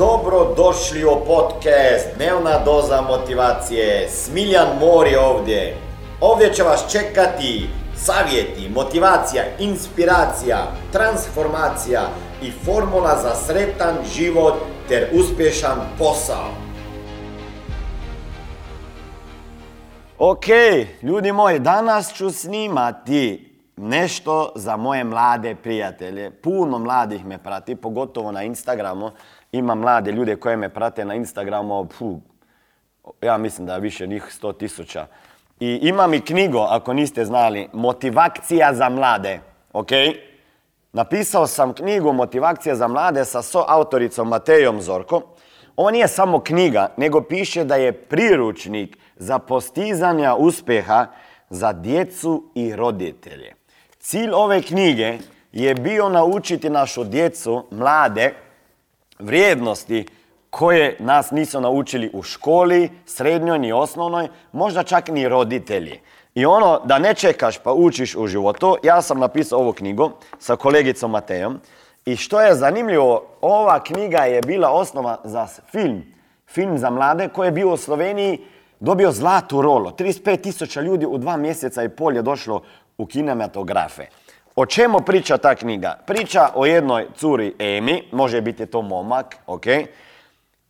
Dobro došli u podcast Dnevna doza motivacije. Smiljan Mor je ovdje. Ovdje će vas čekati savjeti, motivacija, inspiracija, transformacija i formula za sretan život ter uspješan posao. Ok, ljudi moji, danas ću snimati nešto za moje mlade prijatelje. Puno mladih me prati, pogotovo na Instagramu. Ima mlade ljude koje me prate na Instagramu, ja mislim da je više njih sto tisuća. I imam i knjigu, ako niste znali, Motivacija za mlade, ok? Napisao sam knjigu Motivacija za mlade sa autoricom Matejom Zorko. Ovo nije samo knjiga, nego piše da je priručnik za postizanja uspjeha za djecu i roditelje. Cilj ove knjige je bio naučiti našu djecu, mlade, vrijednosti koje nas nisu naučili u školi, srednjoj ni osnovnoj, možda čak ni roditelji. I ono da ne čekaš pa učiš u životu, ja sam napisao ovu knjigu sa kolegicom Matejom i što je zanimljivo, ova knjiga je bila osnova za film, film za mlade koji je bio u Sloveniji dobio zlatu rolo. 35 tisuća ljudi u dva mjeseca i pol je došlo u kinematografe. O čemu priča ta knjiga? Priča o jednoj curi Emi, može biti to momak, ok,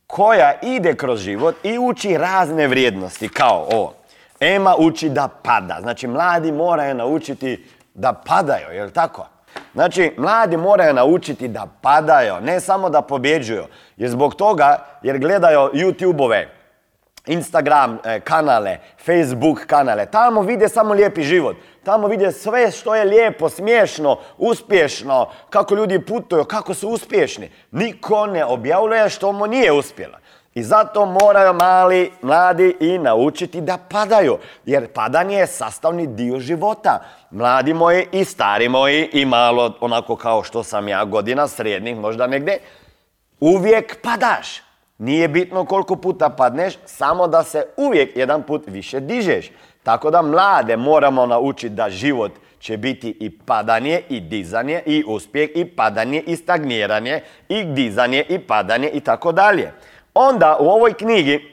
koja ide kroz život i uči razne vrijednosti, kao ovo. Ema uči da pada. Znači, mladi moraju naučiti da padaju, je li tako? Znači, mladi moraju naučiti da padaju, ne samo da pobjeđuju. Jer zbog toga, jer gledaju YouTube-ove, Instagram e, kanale, Facebook kanale. Tamo vide samo lijepi život. Tamo vide sve što je lijepo, smiješno, uspješno, kako ljudi putuju, kako su uspješni. Niko ne objavljuje što mu nije uspjelo. I zato moraju mali, mladi i naučiti da padaju. Jer padanje je sastavni dio života. Mladi moji i stari moji i malo onako kao što sam ja godina, srednjih možda negdje, uvijek padaš. Nije bitno koliko puta padneš, samo da se uvijek jedan put više dižeš. Tako da mlade moramo naučiti da život će biti i padanje i dizanje i uspjeh i padanje i stagniranje i dizanje i padanje i tako dalje. Onda u ovoj knjigi,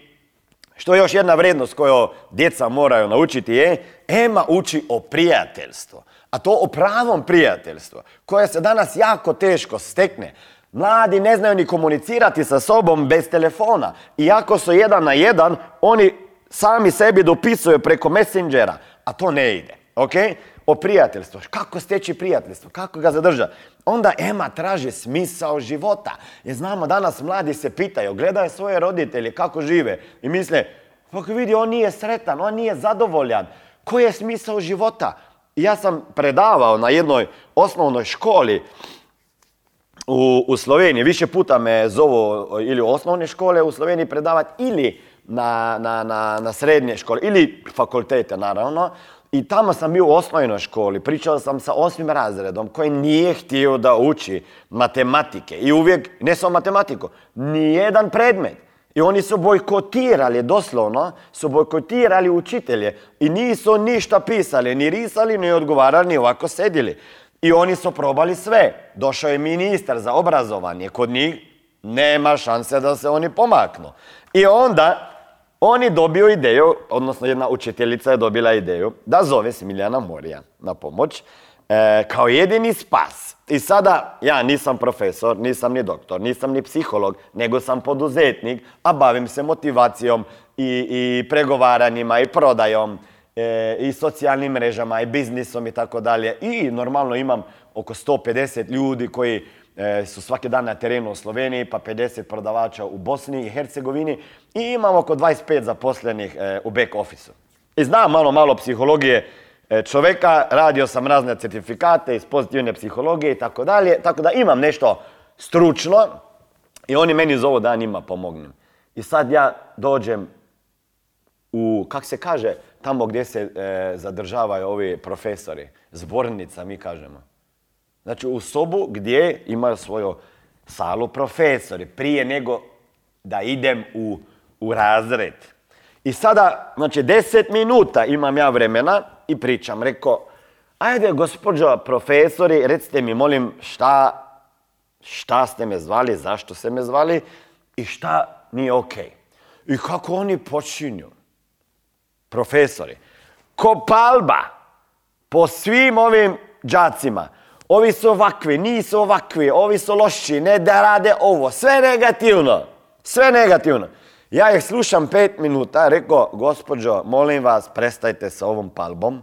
što je još jedna vrednost koju djeca moraju naučiti je, Ema uči o prijateljstvu. A to o pravom prijateljstvu, koje se danas jako teško stekne. Mladi ne znaju ni komunicirati sa sobom bez telefona. Iako su jedan na jedan, oni sami sebi dopisuju preko messengera, a to ne ide. Ok? O prijateljstvu. Kako steći prijateljstvo? Kako ga zadržati? Onda Ema traži smisao života. Jer znamo danas mladi se pitaju, gledaju svoje roditelje kako žive i misle, pa vidi, on nije sretan, on nije zadovoljan. Koji je smisao života? ja sam predavao na jednoj osnovnoj školi u, u Sloveniji. Više puta me zovu ili osnovne škole u Sloveniji predavati ili na, na, na, na srednje škole ili fakultete naravno. I tamo sam bio u osnovnoj školi, pričao sam sa osmim razredom koji nije htio da uči matematike. I uvijek, ne samo matematiku, nijedan predmet. I oni su bojkotirali, doslovno, su bojkotirali učitelje i nisu ništa pisali, ni risali, ni odgovarali, ni ovako sedili. I oni su probali sve. Došao je ministar za obrazovanje. Kod njih nema šanse da se oni pomaknu. I onda oni dobiju ideju, odnosno jedna učiteljica je dobila ideju da zove Smiljana Morija na pomoć e, kao jedini spas. I sada ja nisam profesor, nisam ni doktor, nisam ni psiholog, nego sam poduzetnik, a bavim se motivacijom i, i pregovaranjima i prodajom E, i socijalnim mrežama i biznisom i tako dalje. I normalno imam oko 150 ljudi koji e, su svaki dan na terenu u Sloveniji, pa 50 prodavača u Bosni i Hercegovini i imam oko 25 zaposlenih e, u back office I znam malo, malo psihologije čovjeka, radio sam razne certifikate iz pozitivne psihologije i tako dalje, tako da imam nešto stručno i oni meni zovu da njima pomognem. I sad ja dođem u, kak se kaže, tamo gdje se e, zadržavaju ovi profesori, zbornica mi kažemo. Znači u sobu gdje imaju svoju salu profesori, prije nego da idem u, u razred. I sada, znači deset minuta imam ja vremena i pričam. Rekao, ajde gospođo profesori, recite mi molim šta, šta ste me zvali, zašto ste me zvali. i šta nije ok. I kako oni počinju, profesori, ko palba po svim ovim džacima. Ovi su ovakvi, nisu ovakvi, ovi su loši, ne da rade ovo. Sve negativno, sve negativno. Ja ih slušam pet minuta, rekao, gospođo, molim vas, prestajte sa ovom palbom,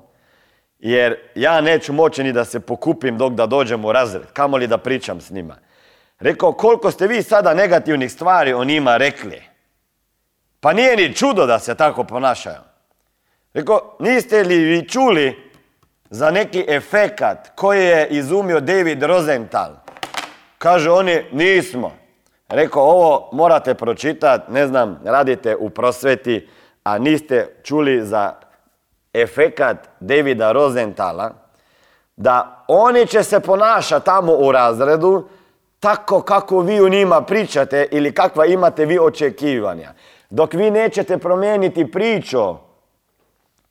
jer ja neću moći ni da se pokupim dok da dođem u razred, kamo li da pričam s njima. Rekao, koliko ste vi sada negativnih stvari o njima rekli. Pa nije ni čudo da se tako ponašaju. Rekao, niste li vi čuli za neki efekat koji je izumio David Rosenthal? Kaže oni, nismo. Rekao, ovo morate pročitati, ne znam, radite u prosveti, a niste čuli za efekat Davida Rosenthala, da oni će se ponašati tamo u razredu tako kako vi u njima pričate ili kakva imate vi očekivanja. Dok vi nećete promijeniti priču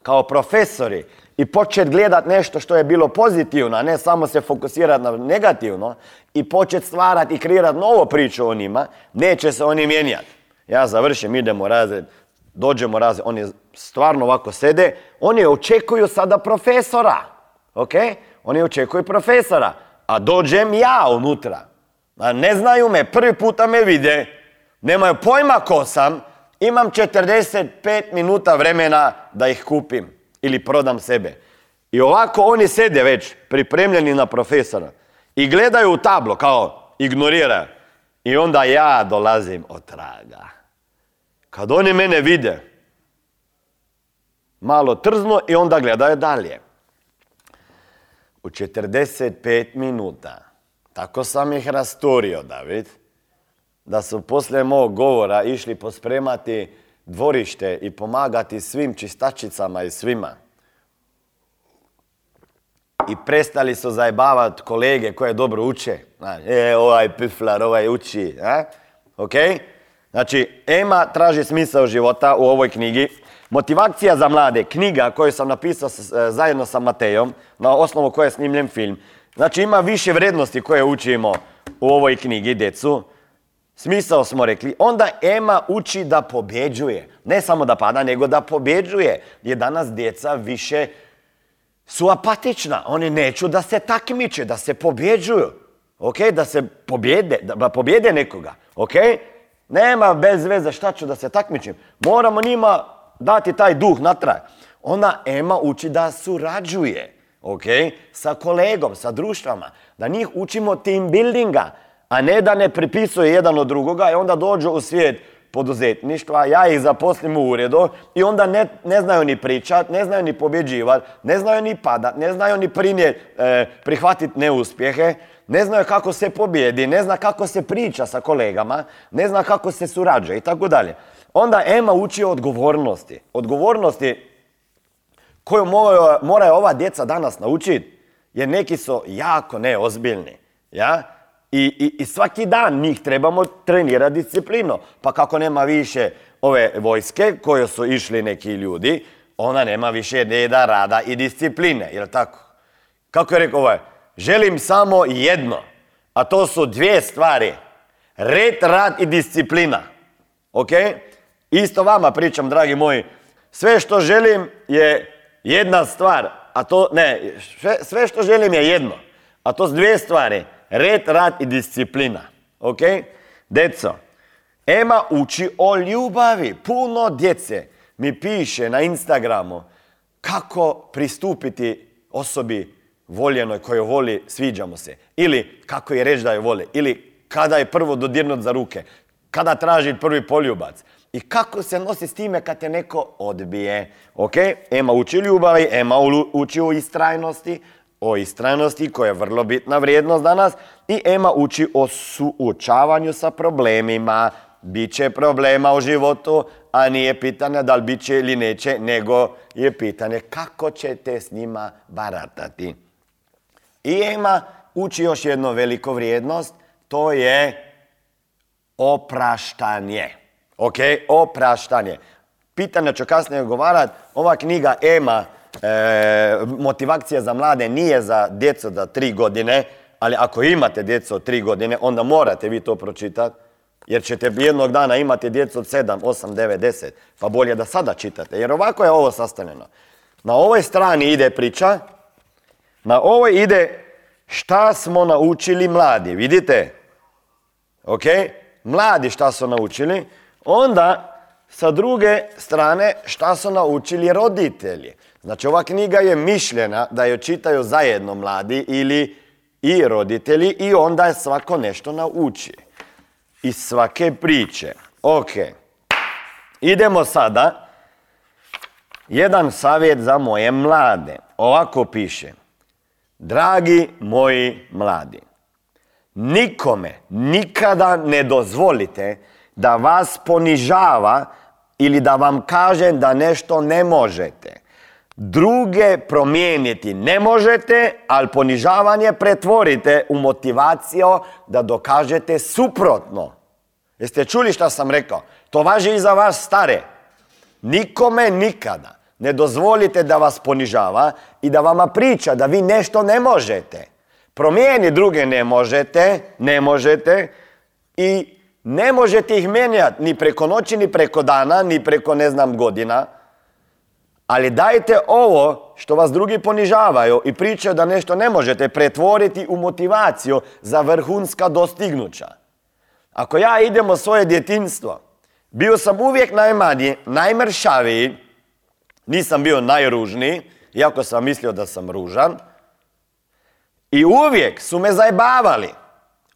kao profesori i početi gledati nešto što je bilo pozitivno, a ne samo se fokusirati na negativno i početi stvarati i kreirati novu priču o njima, neće se oni mijenjati. Ja završim, idemo razred, dođemo razred, oni stvarno ovako sede, oni očekuju sada profesora, ok? Oni očekuju profesora, a dođem ja unutra. A ne znaju me, prvi puta me vide, nemaju pojma ko sam, imam 45 minuta vremena da ih kupim ili prodam sebe. I ovako oni sede već pripremljeni na profesora i gledaju u tablo kao ignoriraju. I onda ja dolazim od traga. Kad oni mene vide, malo trzno i onda gledaju dalje. U 45 minuta, tako sam ih rastorio, David, da su poslije mog govora išli pospremati dvorište i pomagati svim čistačicama i svima. I prestali su zajebavati kolege koje dobro uče. E, ovaj piflar, ovaj uči. A? Ok? Znači, Ema traži smisao života u ovoj knjigi. Motivacija za mlade, knjiga koju sam napisao e, zajedno sa Matejom, na osnovu koje je snimljen film. Znači, ima više vrednosti koje učimo u ovoj knjigi, decu. Smisao smo rekli. Onda Ema uči da pobjeđuje. Ne samo da pada, nego da pobjeđuje. Jer danas djeca više su apatična. Oni neću da se takmiče, da se pobjeđuju. Ok, da se pobjede, da pobjede nekoga. Ok, nema bez veze šta ću da se takmičim. Moramo njima dati taj duh natrag. Ona Ema uči da surađuje. Ok, sa kolegom, sa društvama. Da njih učimo team buildinga, a ne da ne pripisuje jedan od drugoga i onda dođu u svijet poduzetništva, ja ih zaposlim u uredu i onda ne, ne znaju ni pričat, ne znaju ni pobjeđivati, ne znaju ni padat, ne znaju ni prinijet, e, prihvatiti neuspjehe, ne znaju kako se pobjedi, ne zna kako se priča sa kolegama, ne zna kako se surađuje i tako dalje. Onda Ema uči odgovornosti. Odgovornosti koju moraju ova djeca danas naučiti, jer neki su jako neozbiljni. Ja? I, i, svaki dan njih trebamo trenirati disciplinu. Pa kako nema više ove vojske koje su išli neki ljudi, ona nema više reda, rada i discipline, jel tako? Kako je rekao ovaj? Želim samo jedno, a to su dvije stvari. Red, rad i disciplina. Ok? Isto vama pričam, dragi moji. Sve što želim je jedna stvar, a to, ne, sve što želim je jedno, a to su dvije stvari. Red, rad i disciplina. Ok? Deco, Ema uči o ljubavi. Puno djece mi piše na Instagramu kako pristupiti osobi voljenoj koju voli, sviđamo se. Ili kako je reći da je vole. Ili kada je prvo dodirnut za ruke. Kada traži prvi poljubac. I kako se nosi s time kad te neko odbije. Ok, Ema uči ljubavi, Ema uči o istrajnosti, o istrajnosti koja je vrlo bitna vrijednost danas i Ema uči o suočavanju sa problemima. Biće problema u životu, a nije pitanje da li bit će ili neće, nego je pitanje kako ćete s njima baratati. I Ema uči još jednu veliku vrijednost, to je opraštanje. Ok, opraštanje. Pitanje ću kasnije govarati, ova knjiga Ema e, motivacija za mlade nije za djecu da tri godine, ali ako imate djecu od tri godine, onda morate vi to pročitati. Jer ćete jednog dana imati djecu od 7, 8, 9, 10. Pa bolje da sada čitate. Jer ovako je ovo sastavljeno. Na ovoj strani ide priča. Na ovoj ide šta smo naučili mladi. Vidite? Ok? Mladi šta su naučili. Onda sa druge strane šta su naučili roditelji. Znači ova knjiga je mišljena da je čitaju zajedno mladi ili i roditelji i onda je svako nešto nauči. Iz svake priče. Ok. Idemo sada. Jedan savjet za moje mlade. Ovako piše. Dragi moji mladi. Nikome nikada ne dozvolite da vas ponižava ili da vam kaže da nešto ne možete. Druge promijeniti ne možete, ali ponižavanje pretvorite u motivaciju da dokažete suprotno. Jeste čuli šta sam rekao? To važi i za vas stare. Nikome nikada ne dozvolite da vas ponižava i da vama priča da vi nešto ne možete. Promijeni druge ne možete, ne možete i ne možete ih menjati ni preko noći, ni preko dana, ni preko ne znam godina. Ali dajte ovo što vas drugi ponižavaju i pričaju da nešto ne možete pretvoriti u motivaciju za vrhunska dostignuća. Ako ja idem u svoje djetinstvo, bio sam uvijek najmanji, najmršaviji, nisam bio najružniji, iako sam mislio da sam ružan. I uvijek su me zajbavali.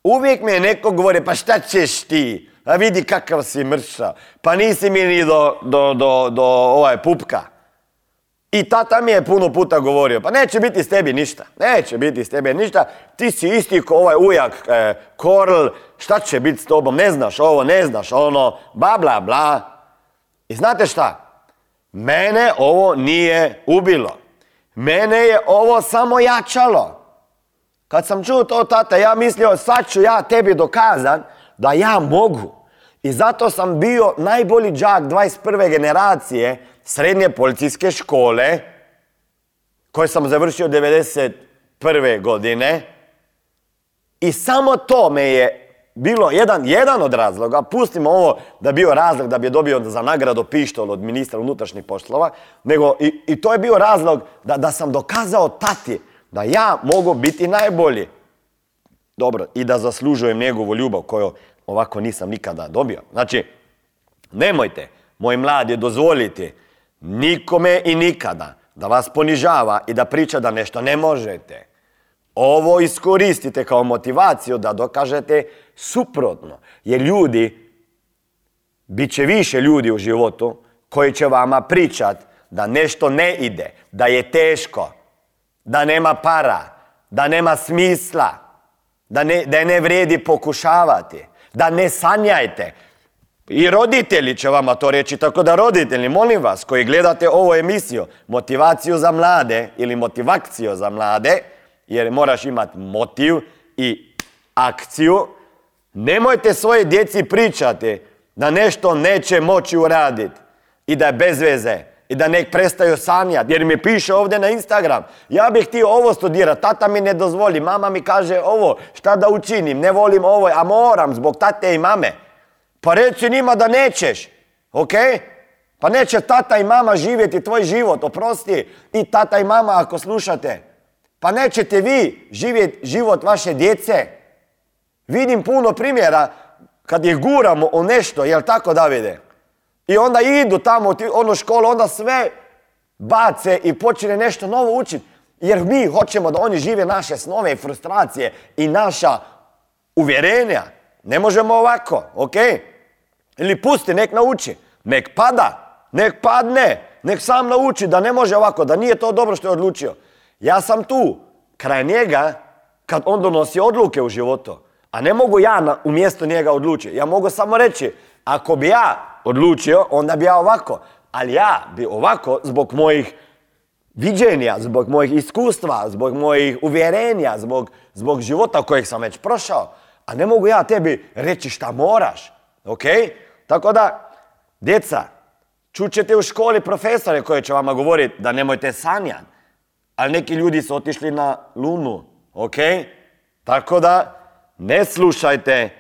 Uvijek mi je neko govori, pa šta ćeš ti? A vidi kakav si mrša. Pa nisi mi ni do, do, do, do ovaj pupka. I tata mi je puno puta govorio, pa neće biti s tebi ništa, neće biti s tebi ništa, ti si isti ko ovaj ujak e, Korl, šta će biti s tobom, ne znaš ovo, ne znaš ono, bla bla bla. I znate šta? Mene ovo nije ubilo. Mene je ovo samo jačalo. Kad sam čuo to tata, ja mislio sad ću ja tebi dokazan da ja mogu. I zato sam bio najbolji džak 21. generacije srednje policijske škole koje sam završio 91. godine. I samo to me je bilo jedan, jedan od razloga, pustimo ovo da bio razlog da bi je dobio za nagradu pištol od ministra unutrašnjih poslova, nego i, i to je bio razlog da, da sam dokazao tati da ja mogu biti najbolji. Dobro, i da zaslužujem njegovu ljubav koju ovako nisam nikada dobio. Znači, nemojte, moji mladi, dozvoliti nikome i nikada da vas ponižava i da priča da nešto ne možete. Ovo iskoristite kao motivaciju da dokažete suprotno. Jer ljudi, bit će više ljudi u životu koji će vama pričat da nešto ne ide, da je teško, da nema para, da nema smisla, da ne, da ne vredi pokušavati, da ne sanjajte. I roditelji će vama to reći, tako da roditelji, molim vas, koji gledate ovu emisiju, motivaciju za mlade ili motivakciju za mlade, jer moraš imati motiv i akciju, nemojte svoje djeci pričati da nešto neće moći uraditi i da je bez veze i da nek prestaju sanjati, jer mi piše ovdje na Instagram, ja bih htio ovo studirati, tata mi ne dozvoli, mama mi kaže ovo, šta da učinim, ne volim ovo, a moram zbog tate i mame. Pa reci njima da nećeš, ok? Pa neće tata i mama živjeti tvoj život, oprosti, i tata i mama ako slušate. Pa nećete vi živjeti život vaše djece. Vidim puno primjera kad ih guramo o nešto, jel tako Davide? I onda idu tamo u onu školu, onda sve bace i počne nešto novo učiti. Jer mi hoćemo da oni žive naše snove i frustracije i naša uvjerenja. Ne možemo ovako, ok? Ili pusti, nek nauči. Nek pada, nek padne, nek sam nauči da ne može ovako, da nije to dobro što je odlučio. Ja sam tu, kraj njega, kad on donosi odluke u životu. A ne mogu ja umjesto njega odlučiti. Ja mogu samo reći, ako bi ja odlučio, onda bi ja ovako. Ali ja bi ovako zbog mojih viđenja, zbog mojih iskustva, zbog mojih uvjerenja, zbog, zbog života kojeg sam već prošao. A ne mogu ja tebi reći šta moraš. Ok? Tako da, djeca, čućete u školi profesore koji će vama govoriti da nemojte sanjati. Ali neki ljudi su otišli na lunu. Ok? Tako da, ne slušajte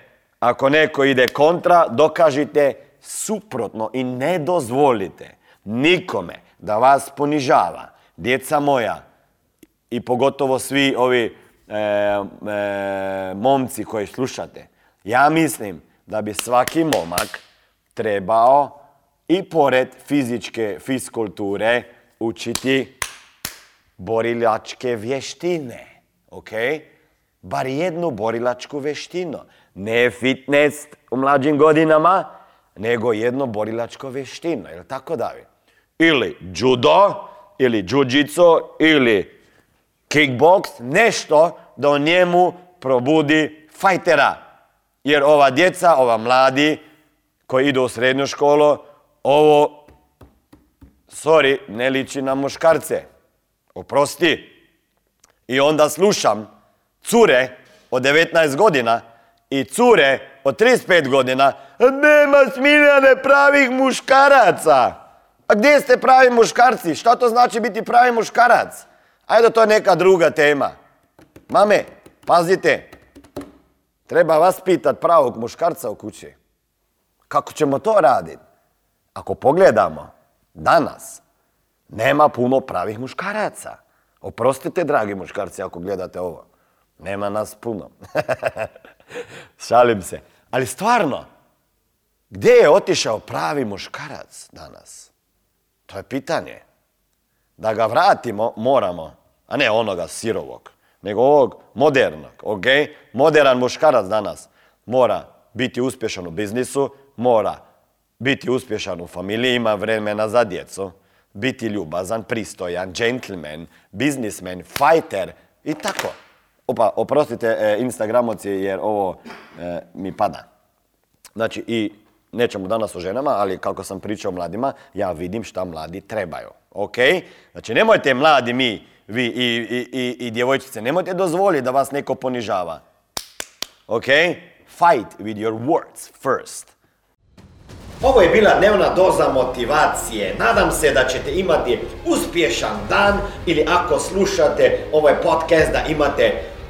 Ako neko ide kontra, dokažite suprotno i ne dozvolite nikome da vas ponižava. Djeca moja i pogotovo svi ovi e, e, momci koji slušate. Ja mislim da bi svaki momak trebao i pored fizičke fiskulture učiti borilačke vještine. Ok? Bar jednu borilačku vještinu. Ne fitness u mlađim godinama, nego jedno borilačko vještino. Jel tako Davi? Ili judo, ili džuđico, ili kickbox, nešto da u njemu probudi fajtera. Jer ova djeca, ova mladi koji idu u srednju školu, ovo, sorry, ne liči na muškarce. Oprosti. I onda slušam cure od 19 godina i cure od 35 godina, nema smiljane pravih muškaraca. A gdje ste pravi muškarci? Šta to znači biti pravi muškarac? Ajde, to je neka druga tema. Mame, pazite, treba vas pitat pravog muškarca u kući. Kako ćemo to raditi? Ako pogledamo, danas nema puno pravih muškaraca. Oprostite, dragi muškarci, ako gledate ovo. Nema nas puno. Šalim se. Ali stvarno, gdje je otišao pravi muškarac danas? To je pitanje. Da ga vratimo, moramo, a ne onoga sirovog, nego ovog modernog, ok? Moderan muškarac danas mora biti uspješan u biznisu, mora biti uspješan u familiji, ima vremena za djecu, biti ljubazan, pristojan, gentleman, biznismen, fighter i tako. Opa, oprostite e, Instagramoci jer ovo e, mi pada. Znači i nećemo danas o ženama, ali kako sam pričao mladima, ja vidim šta mladi trebaju. Ok? Znači nemojte mladi mi, vi i, i, i, i djevojčice, nemojte dozvoliti da vas neko ponižava. Ok? Fight with your words first. Ovo je bila dnevna doza motivacije. Nadam se da ćete imati uspješan dan ili ako slušate ovaj podcast da imate